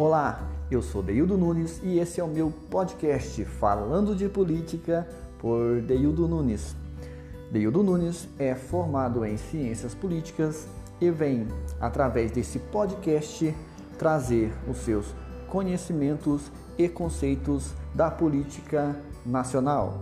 Olá, eu sou Deildo Nunes e esse é o meu podcast Falando de Política por Deildo Nunes. Deildo Nunes é formado em Ciências Políticas e vem, através desse podcast, trazer os seus conhecimentos e conceitos da política nacional.